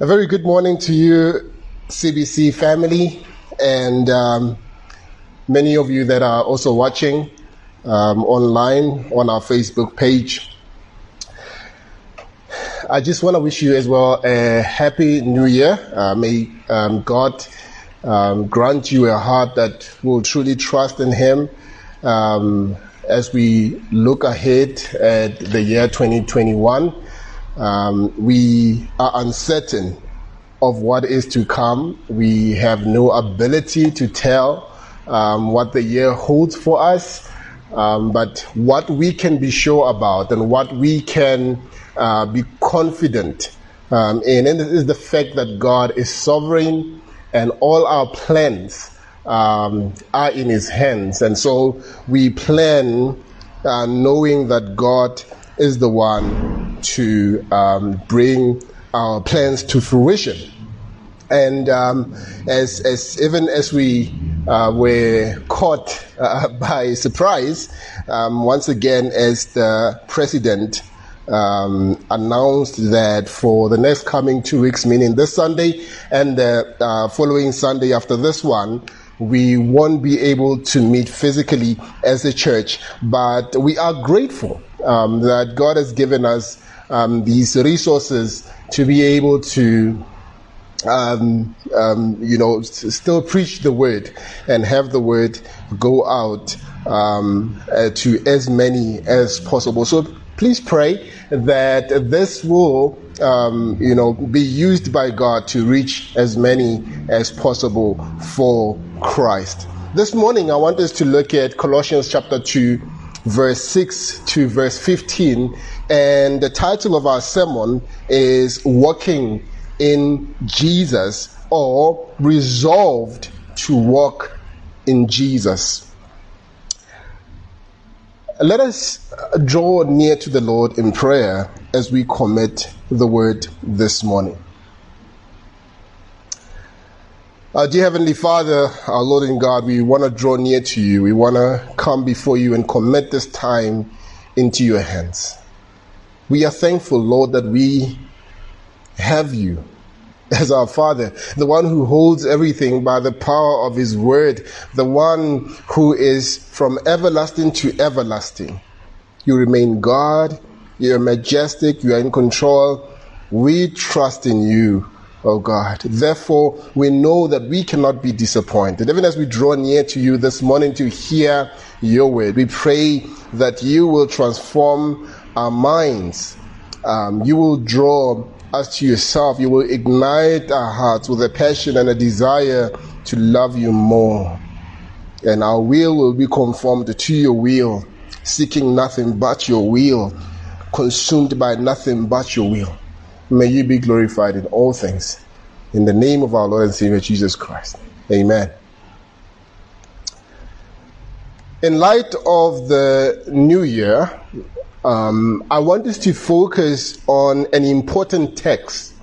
A very good morning to you, CBC family, and um, many of you that are also watching um, online on our Facebook page. I just want to wish you as well a happy new year. Uh, may um, God um, grant you a heart that will truly trust in Him um, as we look ahead at the year 2021 um, we are uncertain of what is to come. We have no ability to tell um, what the year holds for us. Um, but what we can be sure about and what we can uh, be confident um, in is the fact that God is sovereign and all our plans um, are in His hands. And so we plan uh, knowing that God is the one to um, bring our plans to fruition. And um, as, as even as we uh, were caught uh, by surprise, um, once again, as the president um, announced that for the next coming two weeks, meaning this Sunday and the uh, following Sunday after this one, we won't be able to meet physically as a church, but we are grateful um, that God has given us um, these resources to be able to um, um, you know, still preach the word and have the word go out um, uh, to as many as possible. So please pray that this will, um, you know, be used by God to reach as many as possible for Christ. This morning, I want us to look at Colossians chapter 2 verse 6 to verse 15. And the title of our sermon is Walking in Jesus or Resolved to Walk in Jesus. Let us draw near to the Lord in prayer as we commit the word this morning. Our dear Heavenly Father, our Lord and God, we want to draw near to you. We want to come before you and commit this time into your hands. We are thankful, Lord, that we have you as our Father, the one who holds everything by the power of His Word, the one who is from everlasting to everlasting. You remain God, you're majestic, you are in control. We trust in you oh God. Therefore, we know that we cannot be disappointed. Even as we draw near to you this morning to hear your word, we pray that you will transform our minds. Um, you will draw us to yourself. You will ignite our hearts with a passion and a desire to love you more. And our will will be conformed to your will, seeking nothing but your will, consumed by nothing but your will. May you be glorified in all things. In the name of our Lord and Savior Jesus Christ. Amen. In light of the new year, um, I want us to focus on an important text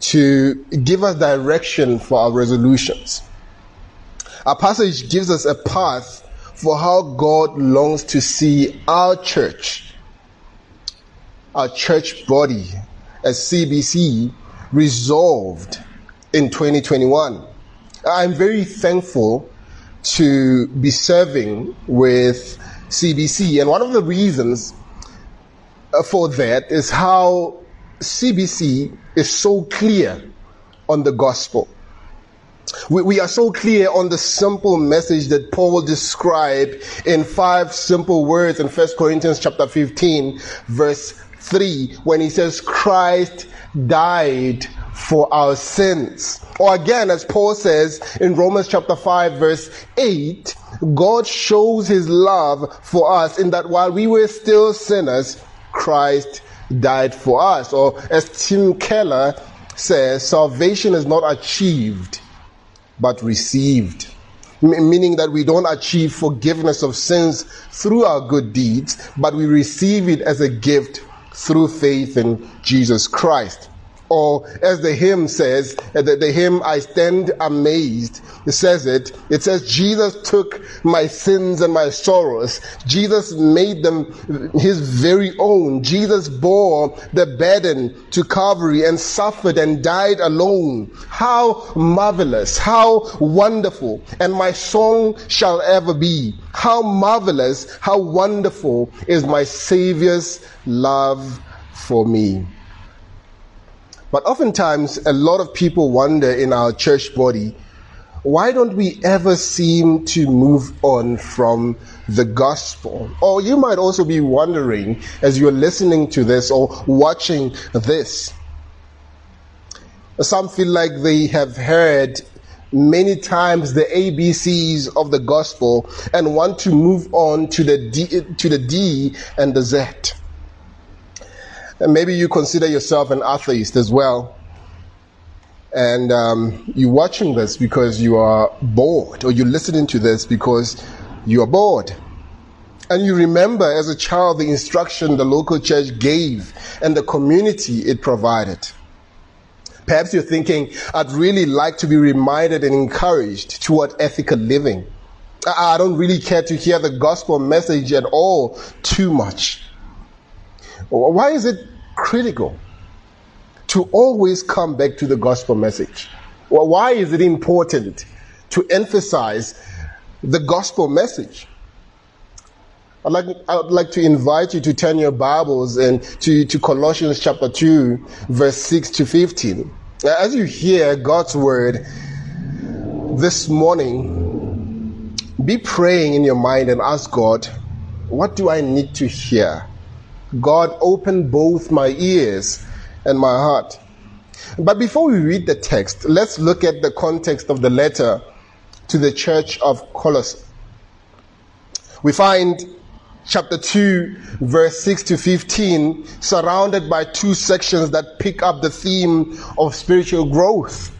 to give us direction for our resolutions. Our passage gives us a path for how God longs to see our church, our church body, as CBC resolved in 2021. I'm very thankful to be serving with CBC, and one of the reasons uh, for that is how CBC is so clear on the gospel. We, we, are so clear on the simple message that Paul described in five simple words in 1 Corinthians chapter 15 verse 3 when he says Christ died for our sins. Or again, as Paul says in Romans chapter 5 verse 8, God shows his love for us in that while we were still sinners, Christ died for us. Or as Tim Keller says, salvation is not achieved, but received meaning that we don't achieve forgiveness of sins through our good deeds, but we receive it as a gift through faith in Jesus Christ. Or as the hymn says, the, the hymn, I stand amazed, it says it, it says, Jesus took my sins and my sorrows. Jesus made them his very own. Jesus bore the burden to Calvary and suffered and died alone. How marvelous, how wonderful. And my song shall ever be. How marvelous, how wonderful is my Savior's love for me. But oftentimes, a lot of people wonder in our church body, why don't we ever seem to move on from the gospel? Or you might also be wondering as you're listening to this or watching this. Some feel like they have heard many times the ABCs of the gospel and want to move on to the D, to the D and the Z. And maybe you consider yourself an atheist as well. And um, you're watching this because you are bored, or you're listening to this because you are bored. And you remember as a child the instruction the local church gave and the community it provided. Perhaps you're thinking, I'd really like to be reminded and encouraged toward ethical living. I don't really care to hear the gospel message at all too much. Why is it critical to always come back to the gospel message? Why is it important to emphasize the gospel message? I'd like, I'd like to invite you to turn your Bibles and to, to Colossians chapter 2, verse 6 to 15. As you hear God's word this morning, be praying in your mind and ask God, what do I need to hear? God, open both my ears and my heart. But before we read the text, let's look at the context of the letter to the church of Colossus. We find chapter 2, verse 6 to 15, surrounded by two sections that pick up the theme of spiritual growth.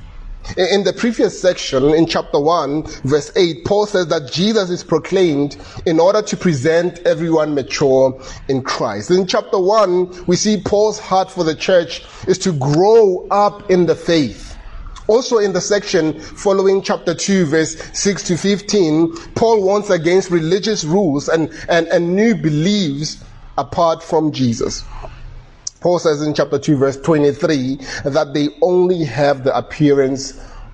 In the previous section, in chapter 1, verse 8, Paul says that Jesus is proclaimed in order to present everyone mature in Christ. In chapter 1, we see Paul's heart for the church is to grow up in the faith. Also in the section following chapter 2 verse 6 to 15, Paul warns against religious rules and, and, and new beliefs apart from Jesus. Paul says in chapter 2 verse 23 that they only have the appearance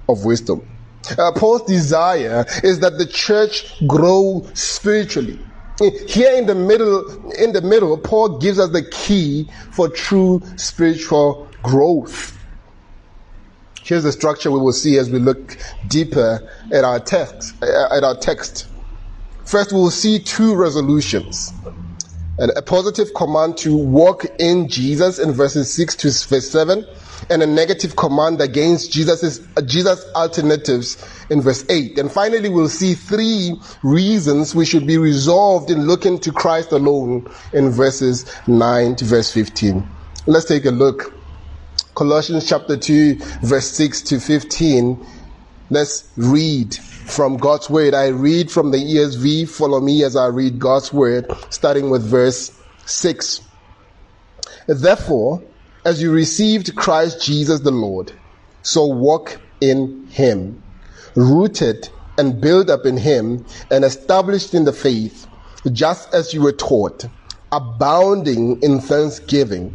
of wisdom. Uh, Paul's desire is that the church grow spiritually. Here in the middle, in the middle, Paul gives us the key for true spiritual growth. Here's the structure we will see as we look deeper at our text, at our text. First, we will see two resolutions a positive command to walk in Jesus in verses 6 to verse 7, and a negative command against Jesus' Jesus alternatives in verse 8. And finally, we'll see three reasons we should be resolved in looking to Christ alone in verses 9 to verse 15. Let's take a look. Colossians chapter 2, verse 6 to 15. Let's read from God's word. I read from the ESV. Follow me as I read God's word, starting with verse 6. Therefore, as you received Christ Jesus the Lord, so walk in him, rooted and built up in him, and established in the faith, just as you were taught, abounding in thanksgiving.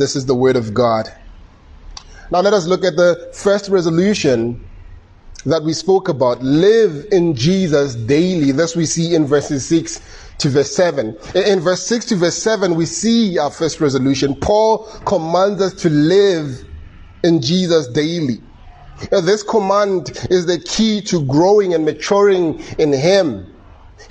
This is the word of God. Now let us look at the first resolution that we spoke about. Live in Jesus daily. This we see in verses 6 to verse 7. In verse 6 to verse 7, we see our first resolution. Paul commands us to live in Jesus daily. This command is the key to growing and maturing in Him.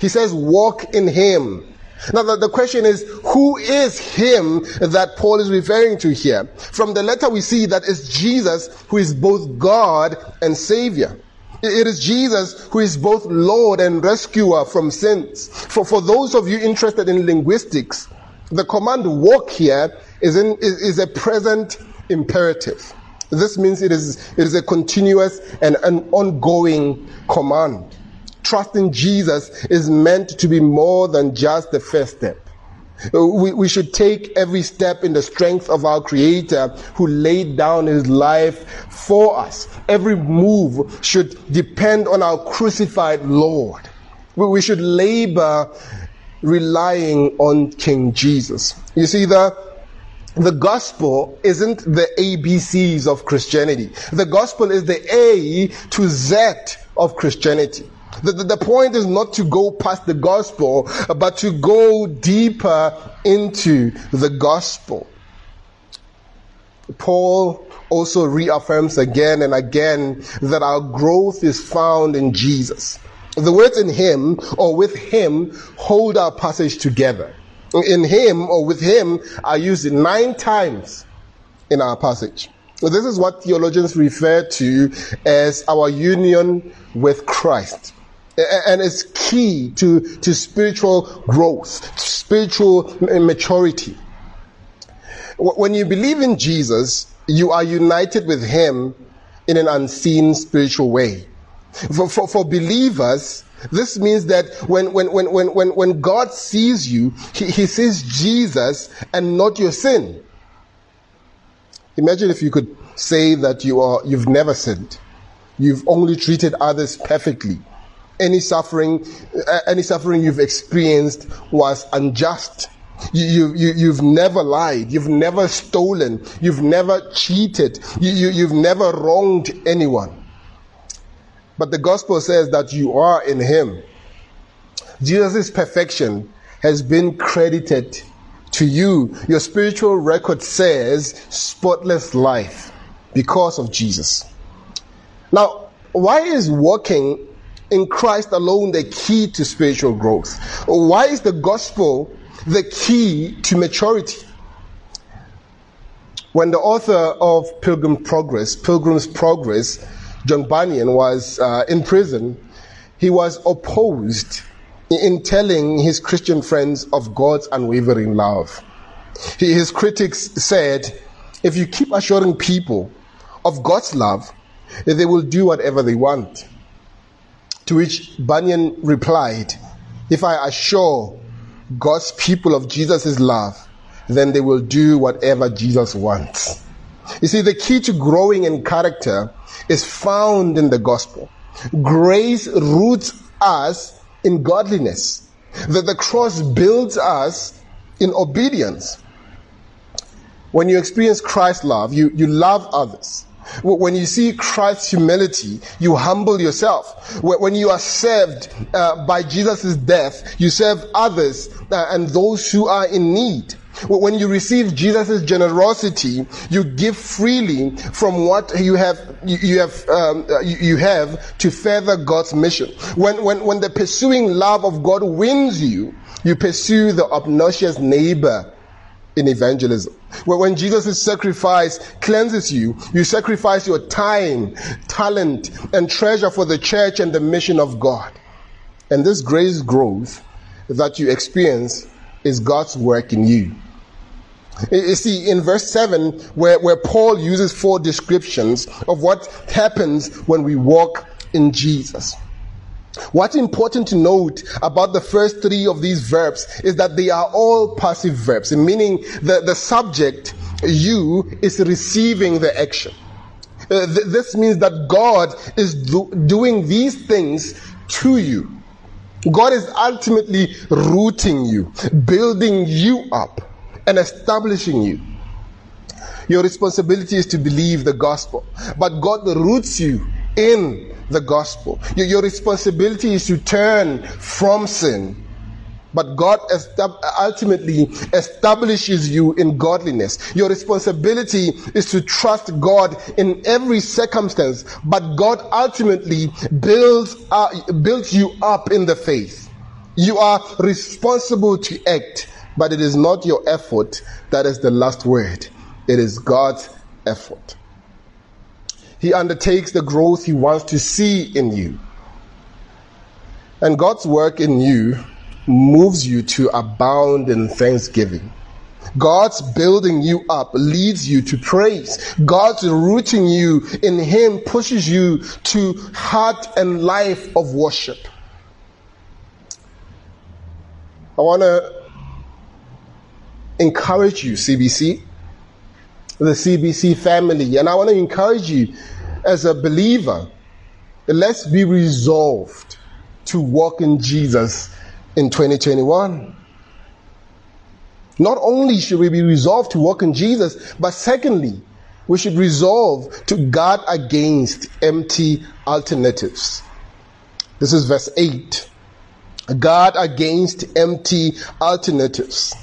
He says, walk in Him. Now the, the question is, who is him that Paul is referring to here? From the letter we see that it's Jesus who is both God and Savior. It is Jesus who is both Lord and rescuer from sins. For, for those of you interested in linguistics, the command walk here is, in, is, is a present imperative. This means it is, it is a continuous and an ongoing command trusting Jesus is meant to be more than just the first step. Uh, we, we should take every step in the strength of our Creator who laid down His life for us. Every move should depend on our crucified Lord. We, we should labor relying on King Jesus. You see, the, the gospel isn't the ABCs of Christianity. The gospel is the A to Z of Christianity. The, the, the, point is not to go past the gospel, but to go deeper into the gospel. Paul also reaffirms again and again that our growth is found in Jesus. The words in him or with him hold our passage together. In him or with him are used nine times in our passage. This is what theologians refer to as our union with Christ and it's key to, to spiritual growth, spiritual maturity. When you believe in Jesus, you are united with Him in an unseen spiritual way. For, for, for believers, this means that when, when, when, when, when, God sees you, he, he sees Jesus and not your sin. Imagine if you could say that you are, you've never sinned. You've only treated others perfectly any suffering, uh, any suffering you've experienced was unjust. You, you, you, have never lied. You've never stolen. You've never cheated. You, you, you've never wronged anyone. But the gospel says that you are in him. Jesus' perfection has been credited to you. Your spiritual record says spotless life because of Jesus. Now, why is walking in Christ alone the key to spiritual growth? Why is the gospel the key to maturity? When the author of Pilgrim Progress, Pilgrim's Progress, John Bunyan was uh, in prison, he was opposed in telling his Christian friends of God's unwavering love. His critics said, if you keep assuring people of God's love, they will do whatever they want. To which Bunyan replied, If I assure God's people of Jesus' love, then they will do whatever Jesus wants. You see, the key to growing in character is found in the gospel. Grace roots us in godliness. That the cross builds us in obedience. When you experience Christ's love, you, you love others. When you see Christ's humility, you humble yourself. When you are served uh, by Jesus' death, you serve others uh, and those who are in need. When you receive Jesus' generosity, you give freely from what you have, you have, um, you have to further God's mission. When, when, when the pursuing love of God wins you, you pursue the obnoxious neighbor in evangelism. When Jesus' sacrifice cleanses you, you sacrifice your time, talent, and treasure for the church and the mission of God. And this grace growth that you experience is God's work in you. You see, in verse 7, where, where Paul uses four descriptions of what happens when we walk in Jesus. What's important to note about the first three of these verbs is that they are all passive verbs, meaning the, the subject, you, is receiving the action. Uh, th- this means that God is do- doing these things to you. God is ultimately rooting you, building you up, and establishing you. Your responsibility is to believe the gospel, but God roots you in the gospel. Your, your responsibility is to turn from sin but God ultimately establishes you in godliness. Your responsibility is to trust God in every circumstance, but God ultimately builds, uh, builds you up in the faith. You are responsible to act, but it is not your effort that is the last word. It is God's effort. He undertakes the growth he wants to see in you. And God's work in you moves you to abound in thanksgiving. God's building you up leads you to praise. God's rooting you in Him pushes you to heart and life of worship. I want to encourage you, CBC, the CBC family, and I want to encourage you as a believer, let's be resolved to walk in Jesus in 2021. Not only should we be resolved to walk in Jesus, but secondly, we should resolve to guard against empty alternatives. This is verse 8. Guard against empty alternatives.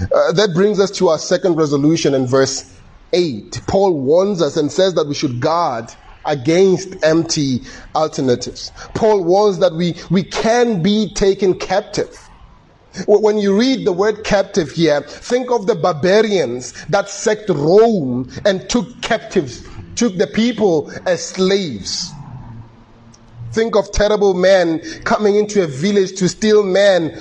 Uh, that brings us to our second resolution in verse 8. Paul warns us and says that we should guard against empty alternatives. Paul warns that we, we can be taken captive. When you read the word captive here, think of the barbarians that sacked Rome and took captives, took the people as slaves. Think of terrible men coming into a village to steal men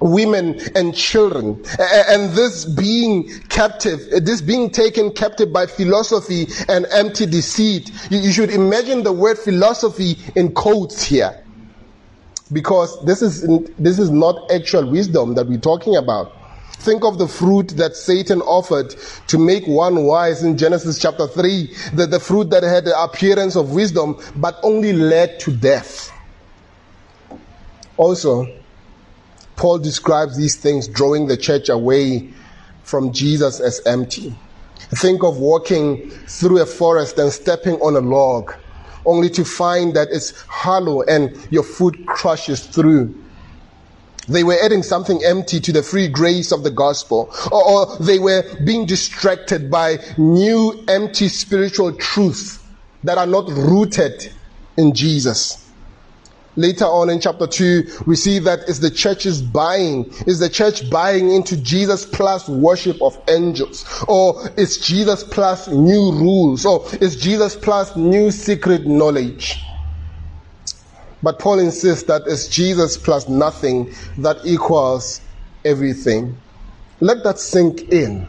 women and children. And this being captive, this being taken captive by philosophy and empty deceit. You should imagine the word philosophy in quotes here. Because this is, this is not actual wisdom that we're talking about. Think of the fruit that Satan offered to make one wise in Genesis chapter 3. The, the fruit that had the appearance of wisdom, but only led to death. Also, Paul describes these things drawing the church away from Jesus as empty. Think of walking through a forest and stepping on a log only to find that it's hollow and your foot crushes through. They were adding something empty to the free grace of the gospel, or, or they were being distracted by new empty spiritual truths that are not rooted in Jesus. Later on in chapter 2, we see that is the church's buying. Is the church buying into Jesus plus worship of angels? Or is Jesus plus new rules? Or is Jesus plus new secret knowledge? But Paul insists that it's Jesus plus nothing that equals everything. Let that sink in.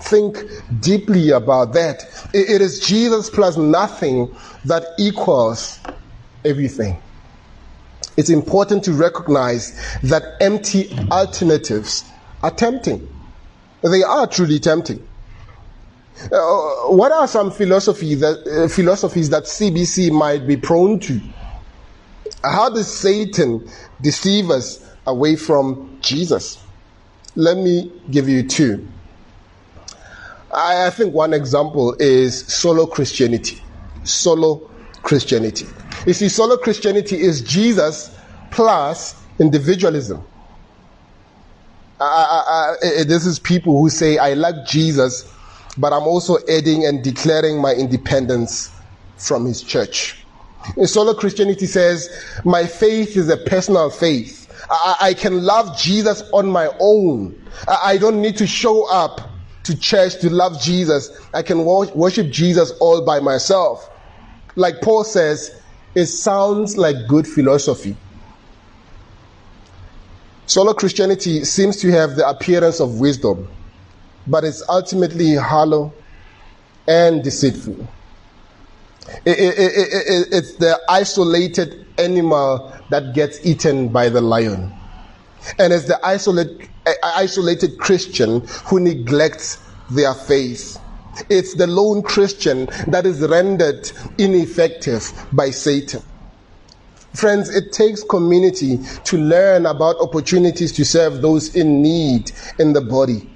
Think deeply about that. It is Jesus plus nothing that equals everything it's important to recognize that empty alternatives are tempting. They are truly tempting. Uh, what are some philosophy that, uh, philosophies that CBC might be prone to? How does Satan deceive us away from Jesus? Let me give you two. I, I think one example is solo Christianity. Solo Christianity. You see, solo Christianity is Jesus plus individualism. I, I, I, eh, eh, this is people who say, I like Jesus, but I'm also adding and declaring my independence from his church. And solo Christianity says, my faith is a personal faith. I, can love Jesus on my own. I don't need to show up to church to love Jesus. I can worship Jesus all by myself. Like Paul says, it sounds like good philosophy. Solo Christianity seems to have the appearance of wisdom, but it's ultimately hollow and deceitful. It, it, it, it's the isolated animal that gets eaten by the lion. And it's the isolate, isolated Christian who neglects their faith. It's the lone Christian that is rendered ineffective by Satan. Friends, it takes community to learn about opportunities to serve those in need in the body.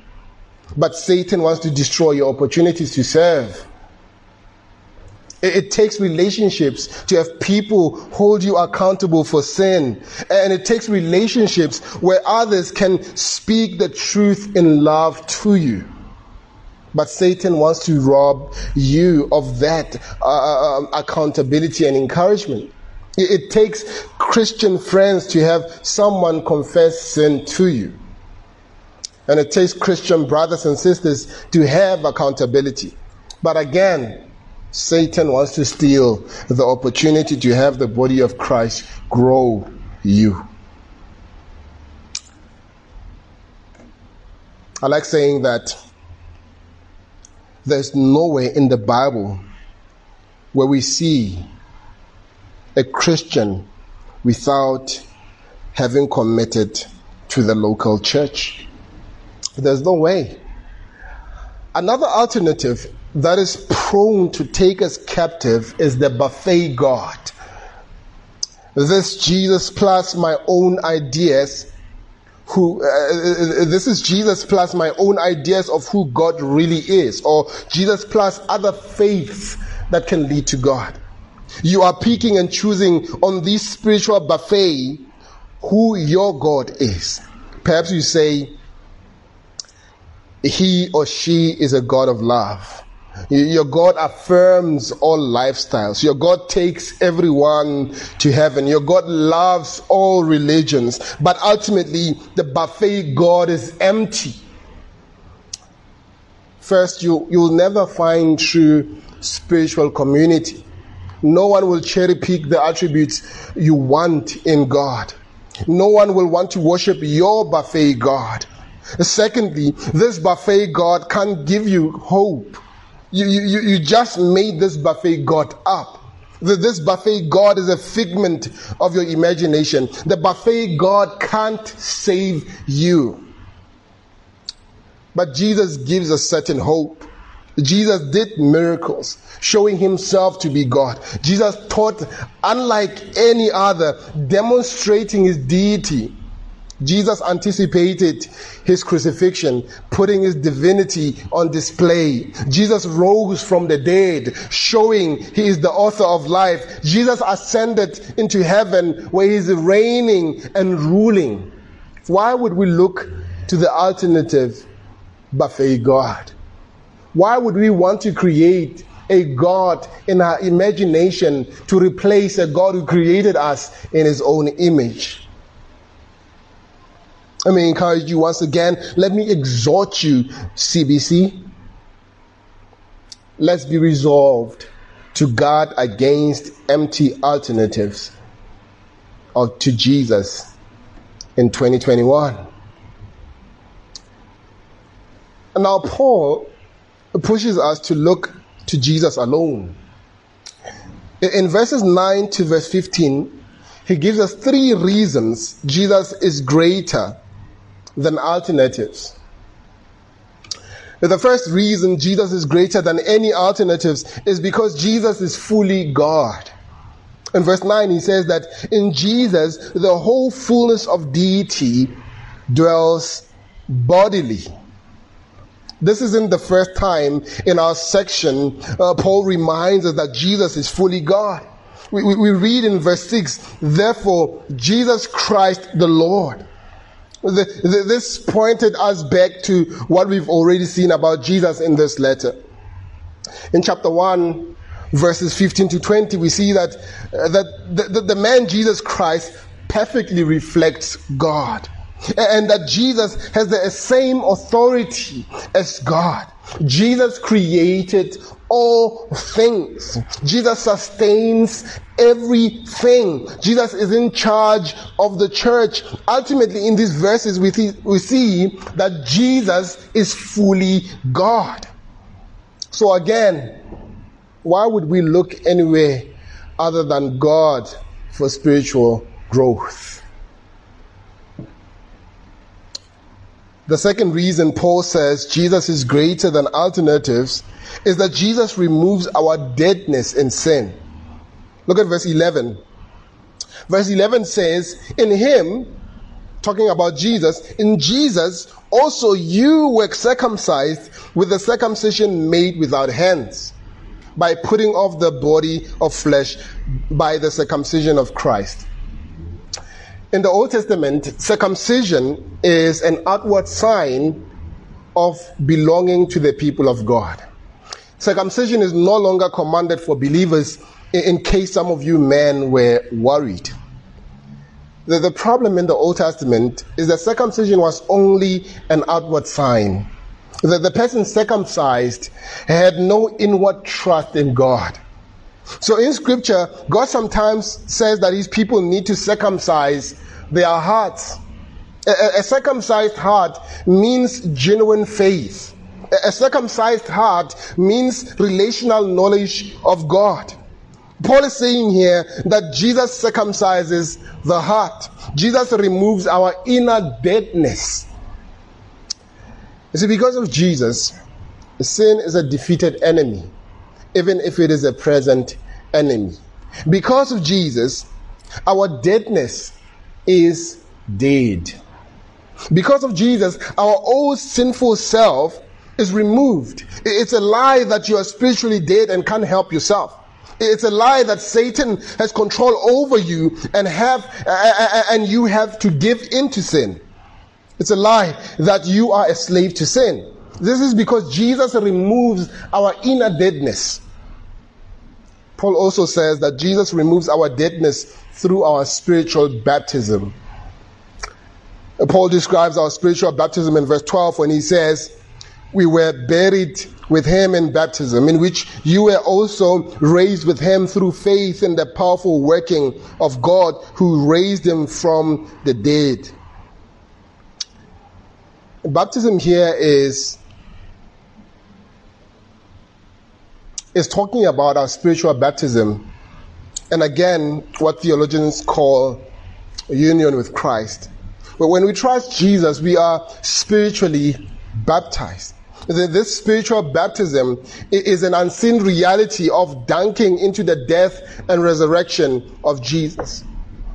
But Satan wants to destroy your opportunities to serve. It, takes relationships to have people hold you accountable for sin. And it takes relationships where others can speak the truth in love to you. But Satan wants to rob you of that uh, uh um, accountability and encouragement. It, it takes Christian friends to have someone confess sin to you. And it takes Christian brothers and sisters to have accountability. But again, Satan wants to steal the opportunity to have the body of Christ grow you. I like saying that there's nowhere in the Bible where we see a Christian without having committed to the local church. There's no way. Another alternative that is prone to take us captive is the buffet God. This Jesus plus my own ideas who uh, this is Jesus plus my own ideas of who God really is or Jesus plus other faiths that can lead to God. You are picking and choosing on this spiritual buffet who your God is. Perhaps you say he or she is a God of love. Your God affirms all lifestyles. Your God takes everyone to heaven. Your God loves all religions. But ultimately, the buffet God is empty. First, you, you'll never find true spiritual community. No one will cherry pick the attributes you want in God. No one will want to worship your buffet God. Secondly, this buffet God can't give you hope. You, you, you just made this buffet God up. This buffet God is a figment of your imagination. The buffet God can't save you. But Jesus gives a certain hope. Jesus did miracles, showing himself to be God. Jesus taught unlike any other, demonstrating his deity. Jesus anticipated his crucifixion, putting his divinity on display. Jesus rose from the dead, showing he is the author of life. Jesus ascended into heaven where he is reigning and ruling. Why would we look to the alternative buffet God? Why would we want to create a God in our imagination to replace a God who created us in his own image? Let me encourage you once again. Let me exhort you, CBC. Let's be resolved to guard against empty alternatives of, to Jesus in 2021. And now, Paul pushes us to look to Jesus alone. In verses 9 to verse 15, he gives us three reasons Jesus is greater than alternatives. The first reason Jesus is greater than any alternatives is because Jesus is fully God. In verse 9, he says that in Jesus, the whole fullness of deity dwells bodily. This isn't the first time in our section, uh, Paul reminds us that Jesus is fully God. We, we, we read in verse 6, therefore, Jesus Christ the Lord. The, the, this pointed us back to what we've already seen about Jesus in this letter. In chapter 1, verses 15 to 20, we see that, uh, that the, the, the man Jesus Christ perfectly reflects God. and that Jesus has the same authority as God. Jesus created all things. Jesus sustains everything. Jesus is in charge of the church. Ultimately, in these verses, we see, we see that Jesus is fully God. So again, why would we look anywhere other than God for spiritual growth? The second reason Paul says Jesus is greater than alternatives is that Jesus removes our deadness in sin. Look at verse 11. Verse 11 says, In him, talking about Jesus, in Jesus also you were circumcised with the circumcision made without hands, by putting off the body of flesh by the circumcision of Christ. In the Old Testament, circumcision is an outward sign of belonging to the people of God. Circumcision is no longer commanded for believers in case some of you men were worried. The, the problem in the Old Testament is that circumcision was only an outward sign. That the person circumcised had no inward trust in God. So in scripture, God sometimes says that his people need to circumcise their hearts. A, a circumcised heart means genuine faith. A, a circumcised heart means relational knowledge of God. Paul is saying here that Jesus circumcises the heart. Jesus removes our inner deadness. You see, because of Jesus, sin is a defeated enemy even if it is a present enemy. Because of Jesus, our deadness is dead. Because of Jesus, our old sinful self is removed. It's a lie that you are spiritually dead and can't help yourself. It's a lie that Satan has control over you and have, and you have to give into sin. It's a lie that you are a slave to sin. This is because Jesus removes our inner deadness. Paul also says that Jesus removes our deadness through our spiritual baptism. Paul describes our spiritual baptism in verse 12 when he says, We were buried with him in baptism, in which you were also raised with him through faith in the powerful working of God who raised him from the dead. Baptism here is is talking about our spiritual baptism. And again, what theologians call union with Christ. But when we trust Jesus, we are spiritually baptized. This spiritual baptism is an unseen reality of dunking into the death and resurrection of Jesus.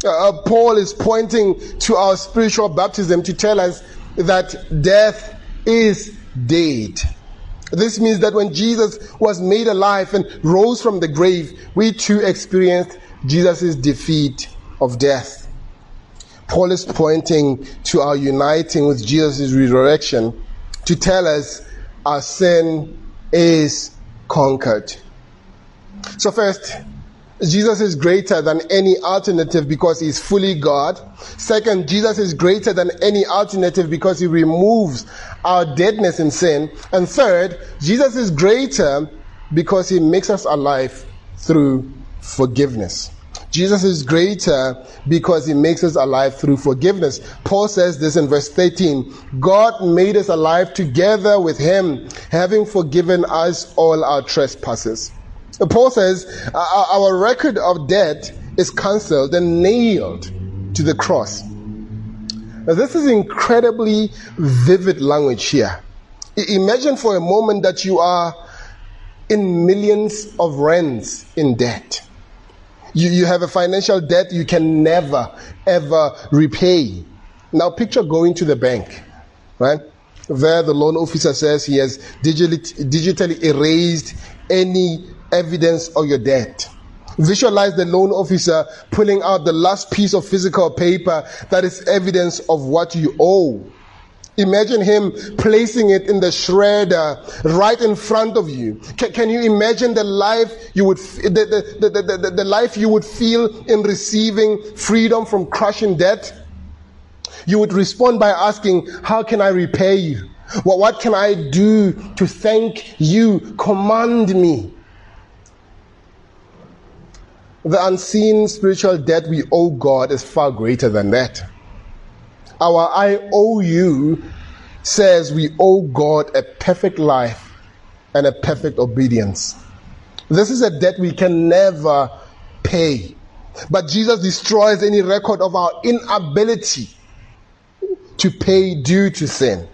Uh, Paul is pointing to our spiritual baptism to tell us that death is dead. This means that when Jesus was made alive and rose from the grave, we too experienced Jesus' defeat of death. Paul is pointing to our uniting with Jesus' resurrection to tell us our sin is conquered. So first, Jesus is greater than any alternative because he's fully God. Second, Jesus is greater than any alternative because he removes our deadness in sin. And third, Jesus is greater because he makes us alive through forgiveness. Jesus is greater because he makes us alive through forgiveness. Paul says this in verse 13 God made us alive together with him, having forgiven us all our trespasses. Paul says our record of debt is cancelled and nailed to the cross. Now, this is incredibly vivid language here. Imagine for a moment that you are in millions of rands in debt. You, you have a financial debt you can never, ever repay. Now, picture going to the bank, right? There, the loan officer says he has digitally, digitally erased any evidence of your debt. Visualize the loan officer pulling out the last piece of physical paper that is evidence of what you owe. Imagine him placing it in the shredder right in front of you. Can, can you imagine the life you would, the, the, the, the, the life you would feel in receiving freedom from crushing debt? You would respond by asking, How can I repay you? Well, what can I do to thank you? Command me. The unseen spiritual debt we owe God is far greater than that. Our I owe you says we owe God a perfect life and a perfect obedience. This is a debt we can never pay. But Jesus destroys any record of our inability to pay due to sin.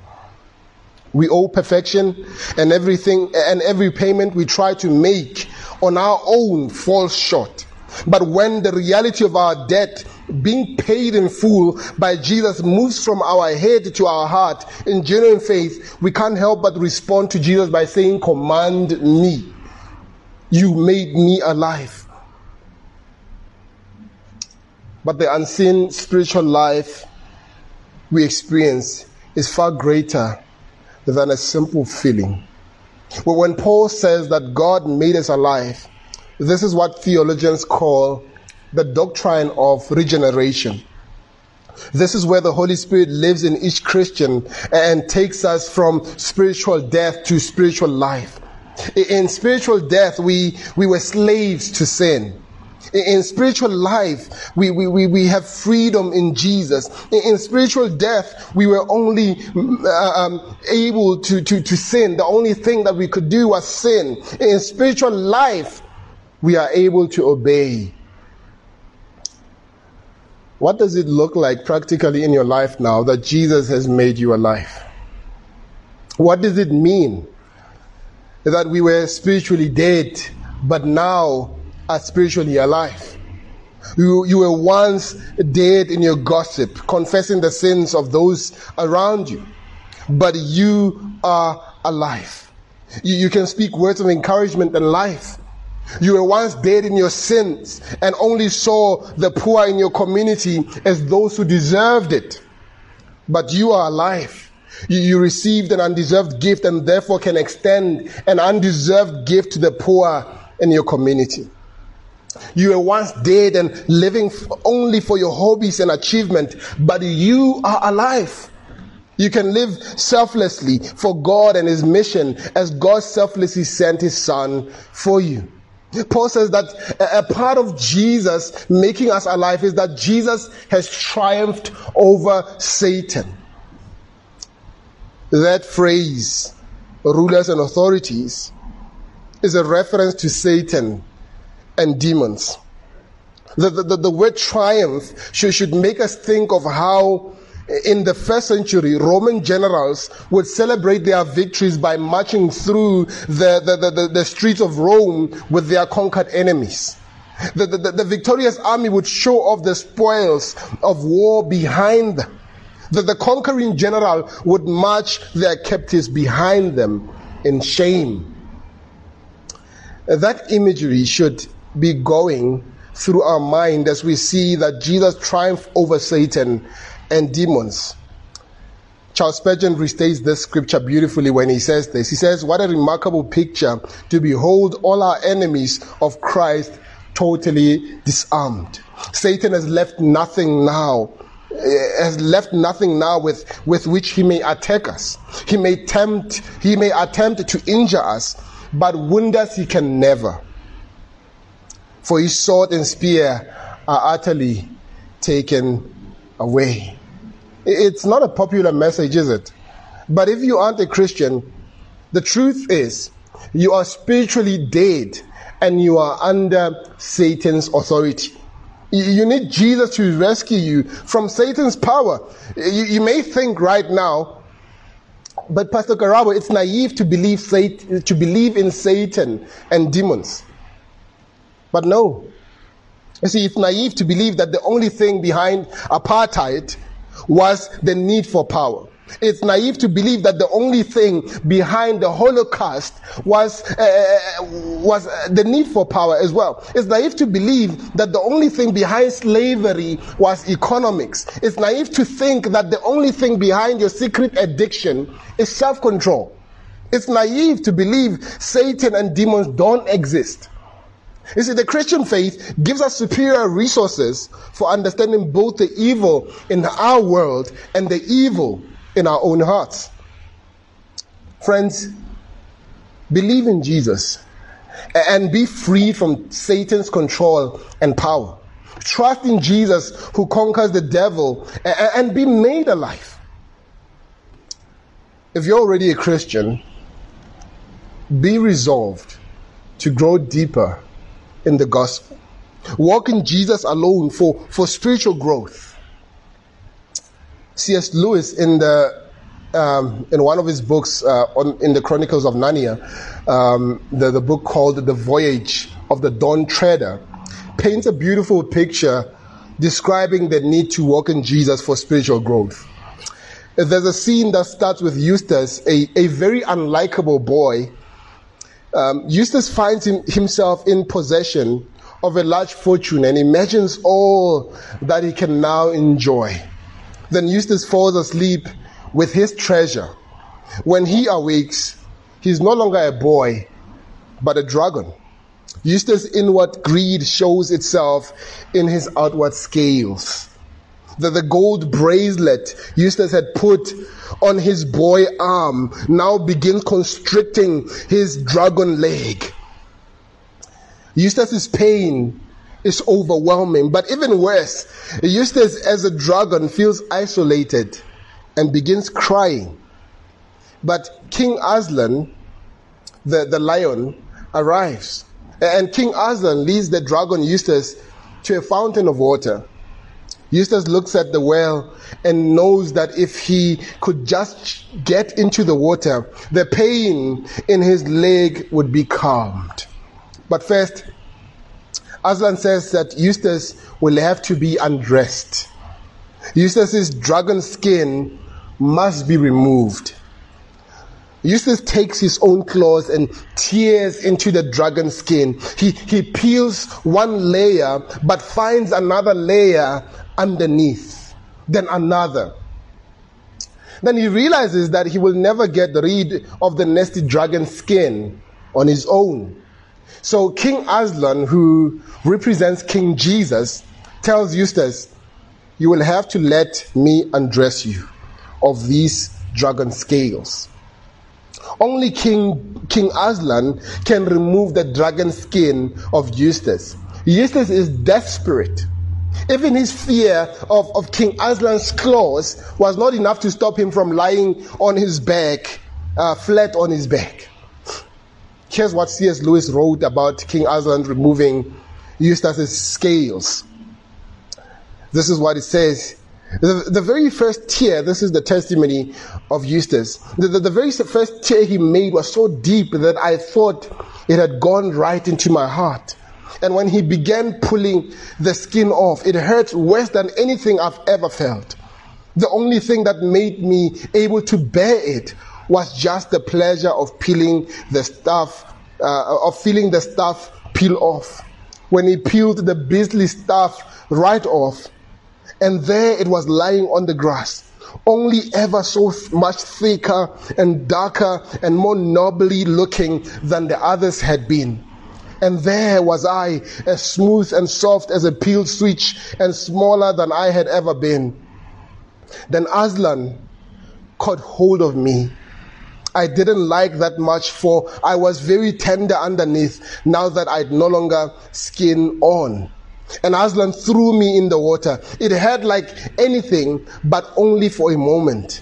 We owe perfection and everything and every payment we try to make on our own falls short. But when the reality of our debt being paid in full by Jesus moves from our head to our heart in genuine faith, we can't help but respond to Jesus by saying, Command me. You made me alive. But the unseen spiritual life we experience is far greater than a simple feeling. But when Paul says that God made us alive, this is what theologians call the doctrine of regeneration. This is where the Holy Spirit lives in each Christian and takes us from spiritual death to spiritual life. In spiritual death, we, we were slaves to sin. In spiritual life, we, we, we, we have freedom in Jesus. In, spiritual death, we were only uh, um, able to, to, to sin. The only thing that we could do was sin. In spiritual life, we are able to obey. What does it look like practically in your life now that Jesus has made you alive? What does it mean that we were spiritually dead, but now are spiritually alive. You, you were once dead in your gossip, confessing the sins of those around you, but you are alive. You, you can speak words of encouragement and life. You were once dead in your sins and only saw the poor in your community as those who deserved it. But you are alive. You, received an undeserved gift and therefore can extend an undeserved gift to the poor in your community. You were once dead and living only for your hobbies and achievement, but you are alive. You can live selflessly for God and His mission as God selflessly sent His Son for you. Paul says that a part of Jesus making us alive is that Jesus has triumphed over Satan. That phrase, rulers and authorities, is a reference to Satan and demons. The, the, the, word triumph should, should make us think of how in the first century, Roman generals would celebrate their victories by marching through the, the, the, the streets of Rome with their conquered enemies. The, the, the, victorious army would show off the spoils of war behind them. The, the conquering general would march their captives behind them in shame. That imagery should be going through our mind as we see that Jesus triumphed over Satan and demons. Charles Spurgeon restates this scripture beautifully when he says this. He says, What a remarkable picture to behold all our enemies of Christ totally disarmed. Satan has left nothing now eh, has left nothing now with, with which he may attack us. He may tempt, he may attempt to injure us, but wound us he can never for his sword and spear are utterly taken away. It's not a popular message, is it? But if you aren't a Christian, the truth is you are spiritually dead and you are under Satan's authority. You need Jesus to rescue you from Satan's power. You, may think right now, but Pastor Karabo, it's naive to believe, Satan, to believe in Satan and demons. But no. You see, it's naive to believe that the only thing behind apartheid was the need for power. It's naive to believe that the only thing behind the Holocaust was uh, uh, uh was uh, the need for power as well. It's naive to believe that the only thing behind slavery was economics. It's naive to think that the only thing behind your secret addiction is self-control. It's naive to believe Satan and demons don't exist. You see, the Christian faith gives us superior resources for understanding both the evil in our world and the evil in our own hearts. Friends, believe in Jesus and be free from Satan's control and power. Trust in Jesus who conquers the devil and be made alive. If you're already a Christian, be resolved to grow deeper in the gospel. Walk in Jesus alone for, for spiritual growth. C.S. Lewis in the um, in one of his books uh, on, in the Chronicles of Narnia, um, the, the book called The Voyage of the Dawn Treader, paints a beautiful picture describing the need to walk in Jesus for spiritual growth. There's a scene that starts with Eustace, a, a very unlikable boy um, Eustace finds him, himself in possession of a large fortune and imagines all that he can now enjoy. Then Eustace falls asleep with his treasure. When he awakes, he's no longer a boy, but a dragon. Eustace's inward greed shows itself in his outward scales that the gold bracelet Eustace had put on his boy arm now begins constricting his dragon leg. Eustace's pain is overwhelming, but even worse, Eustace as a dragon feels isolated and begins crying. But King Aslan, the, the lion, arrives. And King Aslan leads the dragon Eustace to a fountain of water. Eustace looks at the well and knows that if he could just get into the water, the pain in his leg would be calmed. But first, Aslan says that Eustace will have to be undressed. Eustace's dragon skin must be removed. Eustace takes his own claws and tears into the dragon skin. He, he peels one layer but finds another layer underneath, then another. Then he realizes that he will never get rid of the nasty dragon skin on his own. So King Aslan, who represents King Jesus, tells Eustace, You will have to let me undress you of these dragon scales. Only King, King Aslan can remove the dragon skin of Eustace. Eustace is desperate. Even his fear of, of King Aslan's claws was not enough to stop him from lying on his back, uh, flat on his back. Here's what C.S. Lewis wrote about King Aslan removing Eustace's scales. This is what it says. The, the very first tear, this is the testimony of Eustace. The, the, the very first tear he made was so deep that I thought it had gone right into my heart. And when he began pulling the skin off, it hurt worse than anything I've ever felt. The only thing that made me able to bear it was just the pleasure of peeling the stuff, uh, of feeling the stuff peel off. When he peeled the beastly stuff right off, and there it was lying on the grass, only ever so much thicker and darker and more nobly looking than the others had been. And there was I, as smooth and soft as a peeled switch and smaller than I had ever been. Then Aslan caught hold of me. I didn't like that much for I was very tender underneath now that I'd no longer skin on. And Aslan threw me in the water. It hurt like anything, but only for a moment.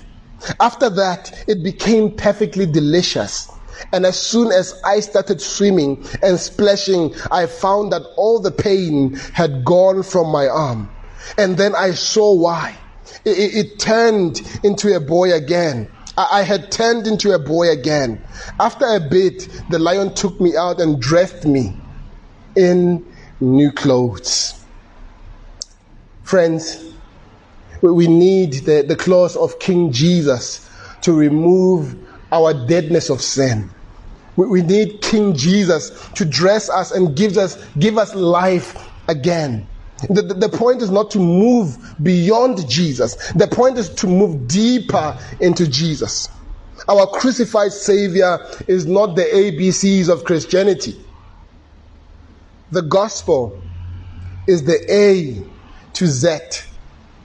After that, it became perfectly delicious. And as soon as I started swimming and splashing, I found that all the pain had gone from my arm. And then I saw why. It, it, it turned into a boy again. I, had turned into a boy again. After a bit, the lion took me out and dressed me in new clothes. Friends, we need the, the claws of King Jesus to remove our deadness of sin. We, we need King Jesus to dress us and gives us, give us life again. The, the, the, point is not to move beyond Jesus. The point is to move deeper into Jesus. Our crucified Savior is not the ABCs of Christianity. The gospel is the A to Z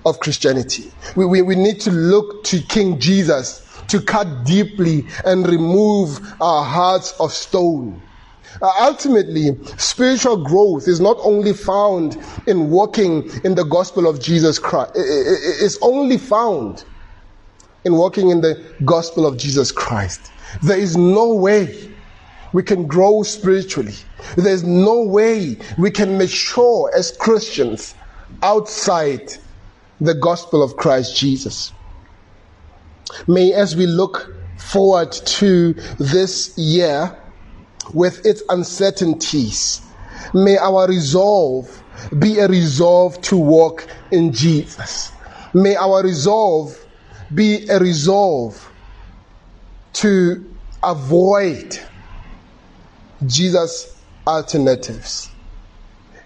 of Christianity. We, we, we need to look to King Jesus to cut deeply and remove our hearts of stone. Uh, ultimately, spiritual growth is not only found in walking in the gospel of Jesus Christ. It's only found in walking in the gospel of Jesus Christ. There is no way we can grow spiritually. There's no way we can mature as Christians outside the gospel of Christ Jesus. May, as we look forward to this year with its uncertainties, may our resolve be a resolve to walk in Jesus. May our resolve be a resolve to avoid Jesus' alternatives.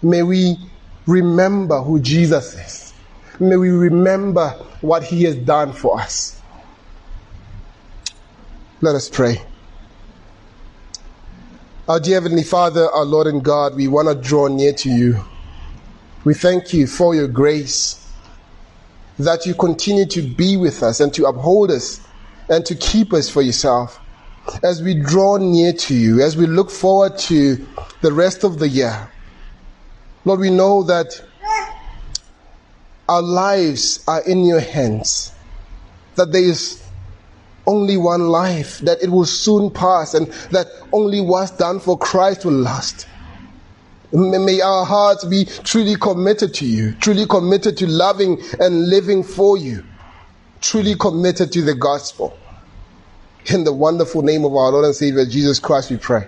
May we remember who Jesus is. May we remember what he has done for us. Let us pray. Our dear Heavenly Father, our Lord and God, we want to draw near to you. We thank you for your grace, that you continue to be with us and to uphold us and to keep us for yourself. As we draw near to you, as we look forward to the rest of the year, Lord, we know that our lives are in your hands, that there is only one life, that it will soon pass, and that only what's done for Christ will last. May our hearts be truly committed to you, truly committed to loving and living for you, truly committed to the gospel. In the wonderful name of our Lord and Savior Jesus Christ, we pray.